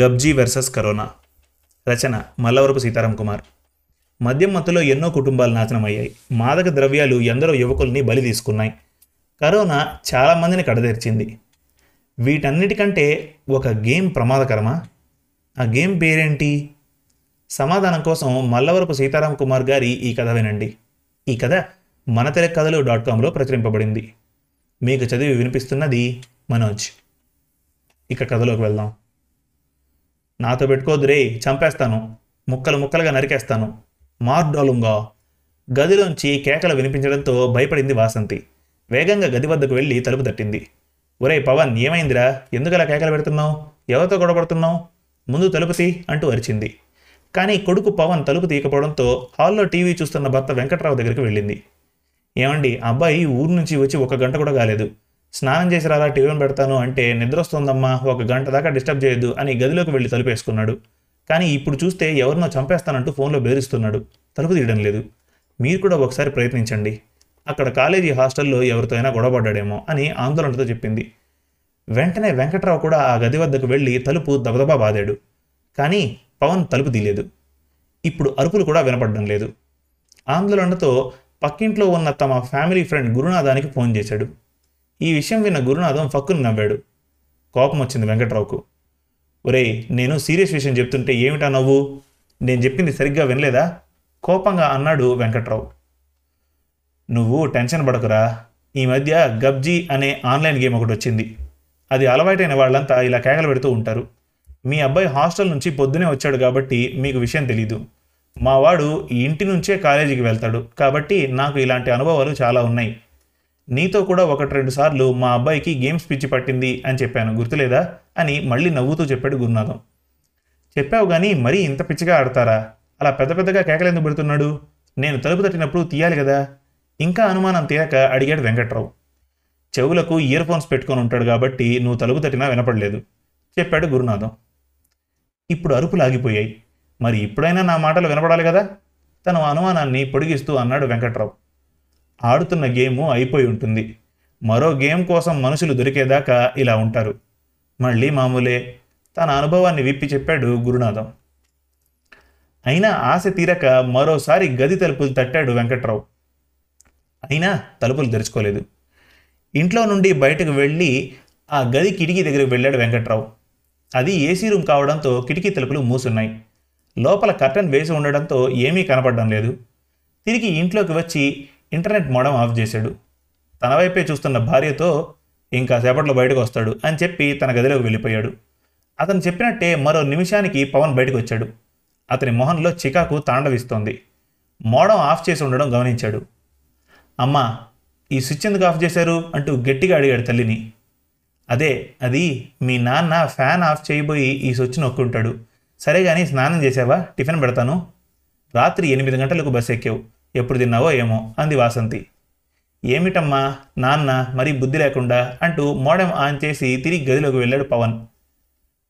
గబ్జీ versus corona. రచన మల్లవరపు సీతారాం కుమార్. మద్యం మత్తులో ఎన్నో కుటుంబాలు నాశనమయ్యాయి. మాదక ద్రవ్యాలు ఎందరో యువకుల్ని బలి తీసుకున్నాయి. కరోనా చాలామందిని కడతెరిచింది. వీటన్నిటికంటే ఒక గేమ్ ప్రమాదకరమా? ఆ గేమ్ పేరేంటి? సమాధానం కోసం మల్లవరపు సీతారాం కుమార్ గారి ఈ కథ వినండి. ఈ కథ మన తెల కథలు డాట్ కామ్లో ప్రచురింపబడింది. మీకు చదివి వినిపిస్తున్నది మనోజ్. ఇక కథలోకి వెళ్దాం. నాతో పెట్టుకోదు రే చంపేస్తాను. ముక్కలు ముక్కలుగా నరికేస్తాను. మార్డాలుంగా. గదిలోంచి కేకలు వినిపించడంతో భయపడింది వాసంతి. వేగంగా గది వద్దకు వెళ్ళి తలుపు తట్టింది. ఒరే పవన్ ఏమైందిరా? ఎందుకలా కేకలు పెడుతున్నావు? ఎవరితో గొడవపడుతున్నావు? ముందు తలుపు తీ అంటూ అరిచింది. కానీ కొడుకు పవన్ తలుపు తీయకపోవడంతో హాల్లో టీవీ చూస్తున్న భర్త వెంకట్రావు దగ్గరికి వెళ్ళింది. ఏమండి అబ్బాయి ఊరు నుంచి వచ్చి ఒక గంట కూడా కాలేదు. స్నానం చేసి రాలా టీవీని పెడతాను అంటే నిద్ర వస్తోందమ్మా ఒక గంట దాకా డిస్టర్బ్ చేయొద్దు అని గదిలోకి వెళ్ళి తలుపేసుకున్నాడు కానీ ఇప్పుడు చూస్తే ఎవరినో చంపేస్తానంటూ ఫోన్లో బెదిరిస్తున్నాడు. తలుపు తీయడం లేదు. మీరు కూడా ఒకసారి ప్రయత్నించండి. అక్కడ కాలేజీ హాస్టల్లో ఎవరితో అయినా గొడవపడ్డాడేమో అని ఆందోళనతో చెప్పింది. వెంటనే వెంకట్రావు కూడా ఆ గది వద్దకు వెళ్ళి తలుపు దబదబా బాదాడు. కానీ పవన్ తలుపు తీయలేదు. ఇప్పుడు అరుపులు కూడా వినపడడం లేదు. ఆందోళనతో పక్కింట్లో ఉన్న తమ ఫ్యామిలీ ఫ్రెండ్ గురునాథానికి ఫోన్ చేశాడు. ఈ విషయం విన్న గురునాథం ఫక్కును నవ్వాడు. కోపం వచ్చింది వెంకట్రావుకు. ఒరేయ్ నేను సీరియస్ విషయం చెప్తుంటే ఏమిటా నవ్వు? నేను చెప్పింది సరిగ్గా వినలేదా? కోపంగా అన్నాడు వెంకట్రావు. నువ్వు టెన్షన్ పడకురా. ఈ మధ్య గబ్జీ అనే ఆన్లైన్ గేమ్ ఒకటి వచ్చింది. అది అలవాటైన వాళ్ళంతా ఇలా కేకలు పెడుతూ ఉంటారు. మీ అబ్బాయి హాస్టల్ నుంచి పొద్దునే వచ్చాడు కాబట్టి మీకు విషయం తెలీదు. మా వాడు ఈ ఇంటి నుంచే కాలేజీకి వెళ్తాడు. కాబట్టి నాకు ఇలాంటి అనుభవాలు చాలా ఉన్నాయి. నీతో కూడా ఒకటి రెండు సార్లు మా అబ్బాయికి గేమ్స్ పిచ్చి పట్టింది అని చెప్పాను గుర్తులేదా? అని మళ్ళీ నవ్వుతూ చెప్పాడు గురునాథం. చెప్పావు కానీ మరీ ఇంత పిచ్చిగా ఆడతారా? అలా పెద్ద పెద్దగా కేకలెందుకు పెడుతున్నాడు? నేను తలుపు తట్టినప్పుడు తీయాలి కదా? ఇంకా అనుమానం తీయక అడిగాడు వెంకట్రావు. చెవులకు ఇయర్ ఫోన్స్ పెట్టుకొని ఉంటాడు కాబట్టి నువ్వు తలుపు తట్టినా వినపడలేదు చెప్పాడు గురునాథం. ఇప్పుడు అరుపులు ఆగిపోయాయి. మరి ఇప్పుడైనా నా మాటలు వినపడాలి కదా? తన అనుమానాన్ని పొడిగిస్తూ అన్నాడు వెంకట్రావు. ఆడుతున్న గేము అయిపోయి ఉంటుంది. మరో గేమ్ కోసం మనుషులు దొరికేదాకా ఇలా ఉంటారు. మళ్ళీ మామూలే తన అనుభవాన్ని విప్పి చెప్పాడు గురునాథం. అయినా ఆశ తీరక మరోసారి గది తలుపులు తట్టాడు వెంకట్రావు. అయినా తలుపులు తెరుచుకోలేదు. ఇంట్లో నుండి బయటకు వెళ్ళి ఆ గది కిటికీ దగ్గరికి వెళ్ళాడు వెంకట్రావు. అది ఏసీ రూమ్ కావడంతో కిటికీ తలుపులు మూసున్నాయి. లోపల కర్టన్ వేసి ఉండడంతో ఏమీ కనపడడం లేదు. తిరిగి ఇంట్లోకి వచ్చి ఇంటర్నెట్ మోడం ఆఫ్ చేశాడు. తన వైపే చూస్తున్న భార్యతో ఇంకా సేపట్లో బయటకు వస్తాడు అని చెప్పి తన గదిలోకి వెళ్ళిపోయాడు. అతను చెప్పినట్టే మరో నిమిషానికి పవన్ బయటకు వచ్చాడు. అతని మొహంలో చికాకు తాండవిస్తోంది. మోడం ఆఫ్ చేసి ఉండడం గమనించాడు. అమ్మా ఈ స్విచ్ ఎందుకు ఆఫ్ చేశారు? అంటూ గట్టిగా అడిగాడు తల్లిని. అదే అది మీ నాన్న ఫ్యాన్ ఆఫ్ చేయబోయి ఈ స్విచ్ నొక్కుంటాడు. సరే కానీ స్నానం చేసావా టిఫిన్ పెడతాను. రాత్రి ఎనిమిది గంటలకు బస్ ఎక్కావు. ఎప్పుడు తిన్నావో ఏమో అంది వాసంతి. ఏమిటమ్మా నాన్న మరీ బుద్ధి లేకుండా అంటూ మోడెం ఆన్ చేసి తిరిగి గదిలోకి వెళ్ళాడు పవన్.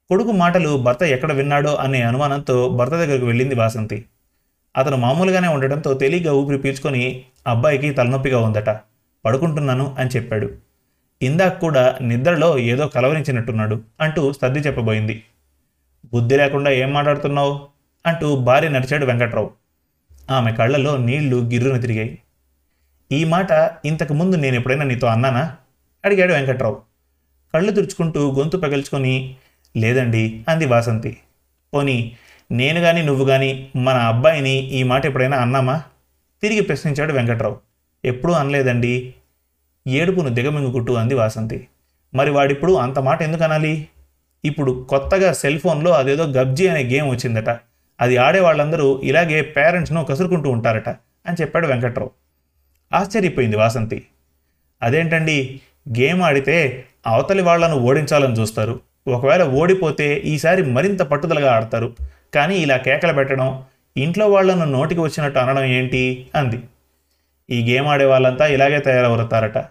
కొడుకు మాటలు భర్త ఎక్కడ విన్నాడో అనే అనుమానంతో భర్త దగ్గరకు వెళ్ళింది వాసంతి. అతను మామూలుగానే ఉండటంతో తేలిగ్గా ఊపిరి పీల్చుకొని అబ్బాయికి తలనొప్పిగా ఉందట పడుకుంటున్నాను అని చెప్పాడు. ఇందాక కూడా నిద్రలో ఏదో కలవరించినట్టున్నాడు అంటూ సర్ది చెప్పబోయింది. బుద్ధి లేకుండా ఏం మాట్లాడుతున్నావు? అంటూ భార్య నడిచాడు వెంకట్రావు. ఆమె కళ్ళలో నీళ్ళు గిర్రున తిరిగాయి. ఈ మాట ఇంతకు ముందు నేను ఎప్పుడైనా నీతో అన్నానా? అడిగాడు వెంకట్రావు. కళ్ళు తుడుచుకుంటూ గొంతు పగల్చుకొని లేదండి అంది వాసంతి. పోనీ నేను కానీ నువ్వు కానీ మన అబ్బాయిని ఈ మాట ఎప్పుడైనా అన్నామా? తిరిగి ప్రశ్నించాడు వెంకట్రావు. ఎప్పుడూ అనలేదండి. ఏడుపును దిగమింగుకుంటూ అంది వాసంతి. మరి వాడిప్పుడు అంత మాట ఎందుకు అనాలి? ఇప్పుడు కొత్తగా సెల్ ఫోన్లో అదేదో గబ్జీ అనే గేమ్ వచ్చిందట. అది ఆడే వాళ్ళందరూ ఇలాగే పేరెంట్స్ను కసురుకుంటూ ఉంటారట అని చెప్పాడు వెంకట్రావు. ఆశ్చర్యపోయింది వాసంతి. అదేంటండి? గేమ్ ఆడితే అవతలి వాళ్ళను ఓడించాలని చూస్తారు. ఒకవేళ ఓడిపోతే ఈసారి మరింత పట్టుదలగా ఆడతారు. కానీ ఇలా కేకలు పెట్టడం ఇంట్లో వాళ్ళను నోటికి వచ్చినట్టు అనడం ఏంటి? అంది. ఈ గేమ్ ఆడే వాళ్ళంతా ఇలాగే తయారవుతారట.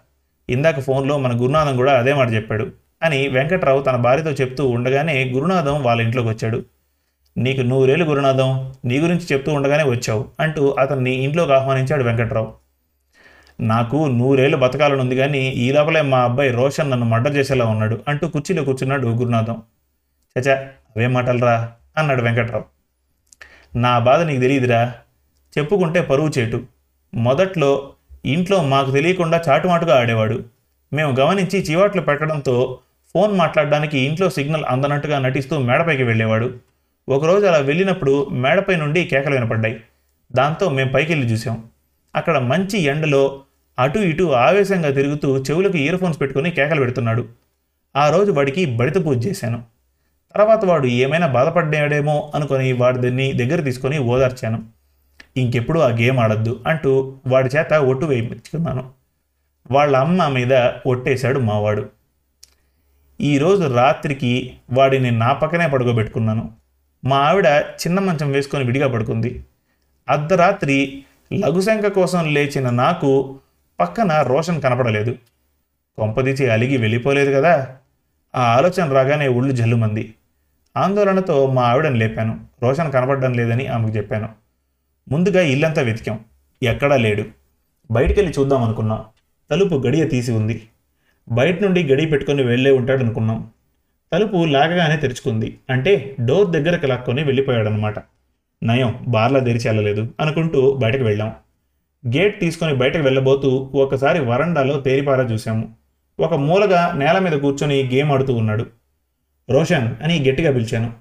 ఇందాక ఫోన్లో మన గురునాథం కూడా అదే మాట చెప్పాడు అని వెంకట్రావు తన భార్యతో చెప్తూ ఉండగానే గురునాథం వాళ్ళ ఇంట్లోకి వచ్చాడు. నీకు నూరేళ్ళు గురునాథం నీ గురించి చెప్తూ ఉండగానే వచ్చావు అంటూ అతన్ని ఇంట్లోకి ఆహ్వానించాడు వెంకట్రావు. నాకు నూరేళ్ళు బతకాలనుంది కానీ ఈ లోపలే మా అబ్బాయి రోషన్ నన్ను మర్డర్ చేసేలా ఉన్నాడు అంటూ కుర్చీలో కూర్చున్నాడు గురునాథం. చచా అవే మాటలరా? అన్నాడు వెంకట్రావు. నా బాధ నీకు తెలియదురా. చెప్పుకుంటే పరువు చేటు. మొదట్లో ఇంట్లో మాకు తెలియకుండా చాటుమాటుగా ఆడేవాడు. మేము గమనించి చివాట్లు పెట్టడంతో ఫోన్ మాట్లాడడానికి ఇంట్లో సిగ్నల్ అందనట్టుగా నటిస్తూ మేడపైకి వెళ్ళేవాడు. ఒకరోజు అలా వెళ్ళినప్పుడు మేడపై నుండి కేకలు వినపడ్డాయి. దాంతో మేము పైకి వెళ్ళి చూసాం అక్కడ మంచి ఎండలో అటు ఇటు ఆవేశంగా తిరుగుతూ చెవులకు ఇయర్ ఫోన్స్ పెట్టుకుని కేకలు పెడుతున్నాడు. ఆ రోజు వాడికి బడిత పూజ చేశాను. తర్వాత వాడు ఏమైనా బాధపడ్డాడేమో అనుకొని వాడిని దగ్గర తీసుకొని ఓదార్చాను. ఇంకెప్పుడు ఆ గేమ్ ఆడద్దు అంటూ వాడి చేత ఒట్టు వేయించుకున్నాను. వాళ్ళ అమ్మ మీద ఒట్టేశాడు మావాడు. ఈరోజు రాత్రికి వాడిని నా పక్కనే పడుకోబెట్టుకున్నాను. మా ఆవిడ చిన్న మంచం వేసుకొని విడిగా పడుకుంది. అర్ధరాత్రి లఘుశంక కోసం లేచిన నాకు పక్కన రోషన్ కనపడలేదు. కొంపదీచి అలిగి వెళ్ళిపోలేదు కదా. ఆ ఆలోచన రాగానే ఒళ్ళు జల్లుమంది. ఆందోళనతో మా ఆవిడని లేపాను. రోషన్ కనపడడం లేదని ఆమెకు చెప్పాను. ముందుగా ఇల్లంతా వెతికాం. ఎక్కడా లేడు. బయటికెళ్ళి చూద్దాం అనుకున్నాం. తలుపు గడియ తీసి ఉంది. బయట నుండి గడియ పెట్టుకొని వెళ్ళే ఉంటాడు అనుకున్నాం తలుపు లాగగానే తెరుచుకుంది. అంటే డోర్ దగ్గరకు లాక్కొని వెళ్ళిపోయాడనమాట నయం బార్లా తెరిచి వెళ్ళలేదు అనుకుంటూ బయటకు వెళ్ళాం. గేట్ తీసుకొని బయటకు వెళ్ళబోతూ ఒకసారి వరండాలో తేరిపారా చూశాము ఒక మూలగా నేల మీద కూర్చొని గేమ్ ఆడుతూ ఉన్నాడు. రోషన్ అని గట్టిగా పిలిచాను.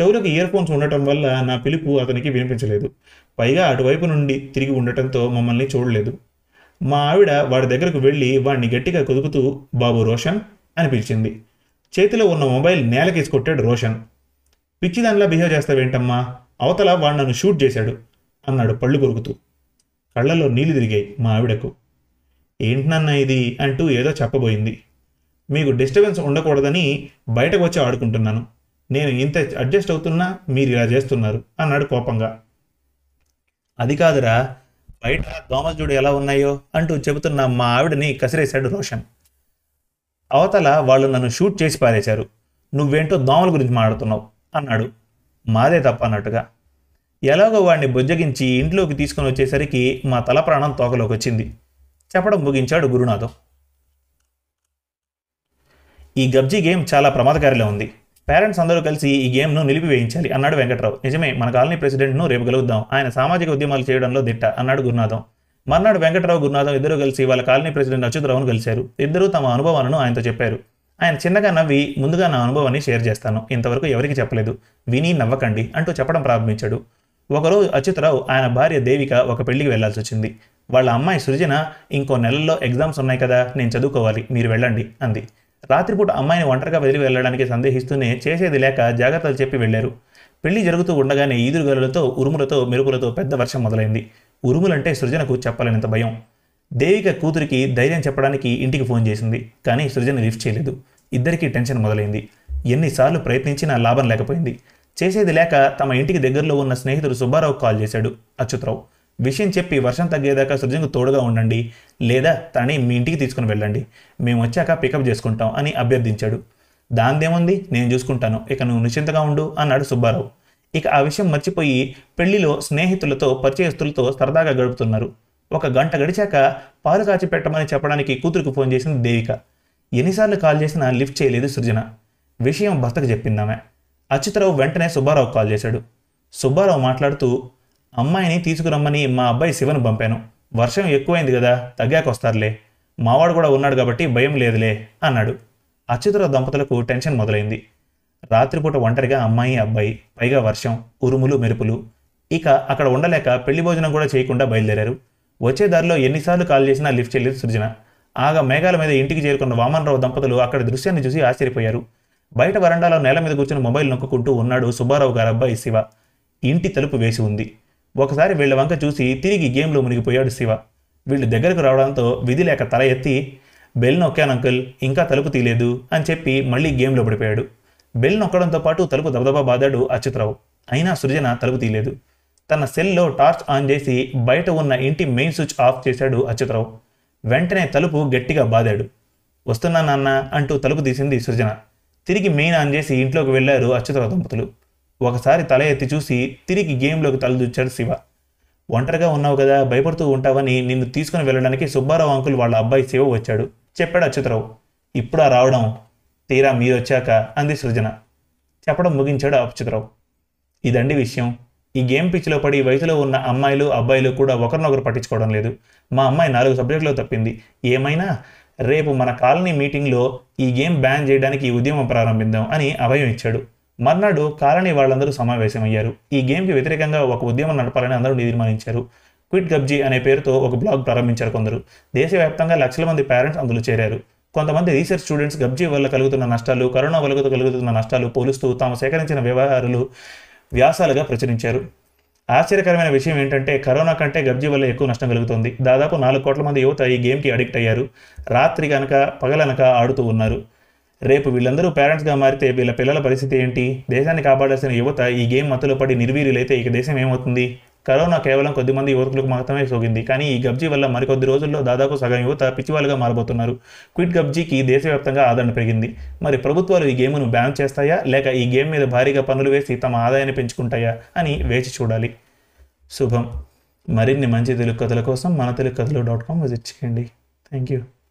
చెవులకు ఇయర్ ఫోన్స్ ఉండటం వల్ల నా పిలుపు అతనికి వినిపించలేదు. పైగా అటువైపు నుండి తిరిగి ఉండటంతో మమ్మల్ని చూడలేదు. మా ఆవిడ వాడి దగ్గరకు వెళ్ళి వాడిని గట్టిగా కుదుపుతూ బాబు రోషన్ అని పిలిచింది. చేతిలో ఉన్న మొబైల్ నేలకేసి కొట్టాడు రోషన్. పిచ్చిదానిలా బిహేవ్ చేస్తావేంటమ్మా? అవతల వాడు నన్ను షూట్ చేశాడు అన్నాడు పళ్ళు కొరుకుతూ. కళ్ళలో నీళ్ళు తిరిగాయి మా ఆవిడకు. ఏంటనన్న ఇది అంటూ ఏదో చెప్పబోయింది. మీకు డిస్టర్బెన్స్ ఉండకూడదని బయటకు వచ్చి ఆడుకుంటున్నాను. నేను ఇంత అడ్జస్ట్ అవుతున్నా మీరు ఇలా చేస్తున్నారు అన్నాడు కోపంగా. అది కాదురా బయట దోమల చూడు ఎలా ఉన్నాయో అంటూ చెబుతున్న మా ఆవిడని కసిరేశాడు రోషన్. అవతల వాళ్ళు నన్ను షూట్ చేసి పారేశారు. నువ్వేంటో దోమల గురించి మాట్లాడుతున్నావు అన్నాడు. మాదే తప్ప అన్నట్టుగా. ఎలాగో వాడిని బుజ్జగించి ఇంట్లోకి తీసుకొని వచ్చేసరికి మా తల ప్రాణం తోకలోకి వచ్చింది. చెప్పడం ముగించాడు గురునాథం. ఈ గబ్జీ గేమ్ చాలా ప్రమాదకారిలో ఉంది. పేరెంట్స్ అందరూ కలిసి ఈ గేమ్ను నిలిపివేయించాలి అన్నాడు వెంకట్రావు. నిజమే మన కాలనీ ప్రెసిడెంట్ను రేపు కలుద్దాం ఆయన సామాజిక ఉద్యమాలు చేయడంలో దిట్ట అన్నాడు గురునాథం. మర్నాడు వెంకటరావు గురునాథం ఇద్దరు కలిసి వాళ్ళ కాలనీ ప్రెసిడెంట్ అచ్యుతరావును కలిశారు. ఇద్దరూ తమ అనుభవాలను ఆయనతో చెప్పారు. ఆయన చిన్నగా నవ్వి ముందుగా నా అనుభవాన్ని షేర్ చేస్తాను. ఇంతవరకు ఎవరికి చెప్పలేదు. విని నవ్వకండి అంటూ చెప్పడం ప్రారంభించాడు. ఒకరోజు అచ్యుతరావు ఆయన భార్య దేవిక ఒక పెళ్ళికి వెళ్ళాల్సి వచ్చింది. వాళ్ళ అమ్మాయి సృజన ఇంకో నెలల్లో ఎగ్జామ్స్ ఉన్నాయి కదా నేను చదువుకోవాలి మీరు వెళ్ళండి అంది. రాత్రిపూట అమ్మాయిని ఒంటరిగా వదిలి వెళ్ళడానికి సందేహిస్తూనే చేసేది లేక జాగ్రత్తలు చెప్పి వెళ్ళారు. పెళ్ళి జరుగుతూ ఉండగానే ఈదురుగలలతో ఉరుములతో మెరుపులతో పెద్ద వర్షం మొదలైంది. ఉరుములంటే సృజనకు చెప్పలేనంత భయం. దేవిక కూతురికి ధైర్యం చెప్పడానికి ఇంటికి ఫోన్ చేసింది కానీ సృజన లిఫ్ట్ చేయలేదు. ఇద్దరికీ టెన్షన్ మొదలైంది. ఎన్నిసార్లు ప్రయత్నించినా లాభం లేకపోయింది. చేసేది లేక తమ ఇంటికి దగ్గరలో ఉన్న స్నేహితుడు సుబ్బారావు కాల్ చేశాడు అచ్యుతరావు విషయం చెప్పి వర్షం తగ్గేదాకా సృజనకు తోడుగా ఉండండి లేదా తనని మీ ఇంటికి తీసుకుని వెళ్ళండి. మేము వచ్చాక పికప్ చేసుకుంటాం అని అభ్యర్థించాడు. దాందేముంది? నేను చూసుకుంటాను. ఇక నువ్వు నిశ్చింతగా ఉండు అన్నాడు సుబ్బారావు. ఇక ఆ విషయం మర్చిపోయి పెళ్ళిలో స్నేహితులతో పరిచయస్తులతో సరదాగా గడుపుతున్నారు. ఒక గంట గడిచాక పాలు కాచి పెట్టమని చెప్పడానికి కూతురుకు ఫోన్ చేసింది దేవిక. ఎన్నిసార్లు కాల్ చేసినా లిఫ్ట్ చేయలేదు సృజన. విషయం భర్తకు చెప్పిందామె. అచ్యుతరావు వెంటనే సుబ్బారావు కాల్ చేశాడు. సుబ్బారావు మాట్లాడుతూ అమ్మాయిని తీసుకురమ్మని మా అబ్బాయి శివను పంపాను. వర్షం ఎక్కువైంది కదా తగ్గాక వస్తారులే. మావాడు కూడా ఉన్నాడు కాబట్టి భయం లేదులే అన్నాడు. అచ్యుతరావు దంపతులకు టెన్షన్ మొదలైంది. రాత్రిపూట ఒంటరిగా అమ్మాయి అబ్బాయి పైగా వర్షం ఉరుములు మెరుపులు. ఇక అక్కడ ఉండలేక పెళ్ళి భోజనం కూడా చేయకుండా బయలుదేరారు. వచ్చే దారిలో ఎన్నిసార్లు కాల్ చేసినా లిఫ్ట్ చేయలేదు సృజన. ఆగా మేఘాల మీద ఇంటికి చేరుకున్న వామనరావు దంపతులు అక్కడ దృశ్యాన్ని చూసి ఆశ్చర్యపోయారు. బయట వరండాలో నేల మీద కూర్చుని మొబైల్ నొక్కుంటూ ఉన్నాడు సుబ్బారావు గారి అబ్బాయి శివ. ఇంటి తలుపు వేసి ఉంది. ఒకసారి వీళ్ళ వంక చూసి తిరిగి గేమ్లో మునిగిపోయాడు శివ. వీళ్ళు దగ్గరకు రావడంతో విధి లేక తల ఎత్తి బెల్ నొక్కాను అంకుల్ ఇంకా తలుపు తీయలేదు అని చెప్పి మళ్ళీ గేమ్లో పడిపోయాడు. బెల్ నొక్కడంతో పాటు తలుపు దబదబా బాదాడు అచ్యుతరావు. అయినా సృజన తలుపు తీయలేదు. తన సెల్లో టార్చ్ ఆన్ చేసి బయట ఉన్న ఇంటి మెయిన్ స్విచ్ ఆఫ్ చేశాడు అచ్యుతరావు. వెంటనే తలుపు గట్టిగా బాదాడు. వస్తున్నా నాన్న అంటూ తలుపు తీసింది సృజన. తిరిగి మెయిన్ ఆన్ చేసి ఇంట్లోకి వెళ్ళారు అచ్యుతరావు దంపతులు. ఒకసారి తల ఎత్తి చూసి తిరిగి గేమ్లోకి తలదూచాడు శివ. ఒంటరిగా ఉన్నావు కదా భయపడుతూ ఉంటావని నిన్ను తీసుకుని వెళ్ళడానికి సుబ్బారావు అంకుల్ వాళ్ళ అబ్బాయి శివ వచ్చాడు చెప్పాడు అచ్యుతరావు. ఇప్పుడా రావడం తీరా మీరు వచ్చాక అంది సృజన. చెప్పడం ముగించాడు అచ్యుతరావు ఇదండి విషయం. ఈ గేమ్ పిచ్చిలో పడి వయసులో ఉన్న అమ్మాయిలు అబ్బాయిలు కూడా ఒకరినొకరు పట్టించుకోవడం లేదు. మా అమ్మాయి నాలుగు సబ్జెక్టులో తప్పింది. ఏమైనా? రేపు మన కాలనీ మీటింగ్లో ఈ గేమ్ బ్యాన్ చేయడానికి ఈ ఉద్యమం ప్రారంభిద్దాం అని అభయం ఇచ్చాడు. మర్నాడు కాలనీ వాళ్ళందరూ సమావేశమయ్యారు. ఈ గేమ్కి వ్యతిరేకంగా ఒక ఉద్యమం నడపాలని అందరూ తీర్మానించారు క్విట్ గబ్జీ అనే పేరుతో ఒక బ్లాగ్ ప్రారంభించారు కొందరు. దేశవ్యాప్తంగా లక్షల మంది పేరెంట్స్ అందులో చేరారు. కొంతమంది రీసెర్చ్ స్టూడెంట్స్ గబ్జీ వల్ల కలుగుతున్న నష్టాలు కరోనా వల్ల కలుగుతున్న నష్టాలు పోలుస్తూ తాము సేకరించిన వ్యవహారాలు వ్యాసాలుగా ప్రచురించారు. ఆశ్చర్యకరమైన విషయం ఏంటంటే కరోనా కంటే గబ్జీ వల్ల ఎక్కువ నష్టం కలుగుతుంది. దాదాపు నాలుగు కోట్ల మంది యువత ఈ గేమ్కి అడిక్ట్ అయ్యారు. రాత్రి కనుక పగలనక ఆడుతూ ఉన్నారు. రేపు వీళ్ళందరూ పేరెంట్స్గా మారితే వీళ్ళ పిల్లల పరిస్థితి ఏంటి? దేశాన్ని కాపాడాల్సిన యువత ఈ గేమ్ మత్తులో పడి నిర్వీర్యులైతే ఇక దేశం ఏమవుతుంది? కరోనా కేవలం కొద్దిమంది యువకులకు మాత్రమే సోకింది. కానీ ఈ గబ్జీ వల్ల మరికొద్ది రోజుల్లో దాదాపు సగం యువత పిచ్చివాళ్ళుగా మారబోతున్నారు. క్విట్ గబ్జీకి దేశవ్యాప్తంగా ఆదరణ పెరిగింది. మరి ప్రభుత్వాలు ఈ గేమ్ను బ్యాన్ చేస్తాయా? లేక ఈ గేమ్ మీద భారీగా పనులు వేసి తమ ఆదాయాన్ని పెంచుకుంటాయా? అని వేచి చూడాలి. శుభం. మరిన్ని మంచి తెలుగు కథల కోసం మన Telugu Kathalu dot com visit చేయండి. Thank you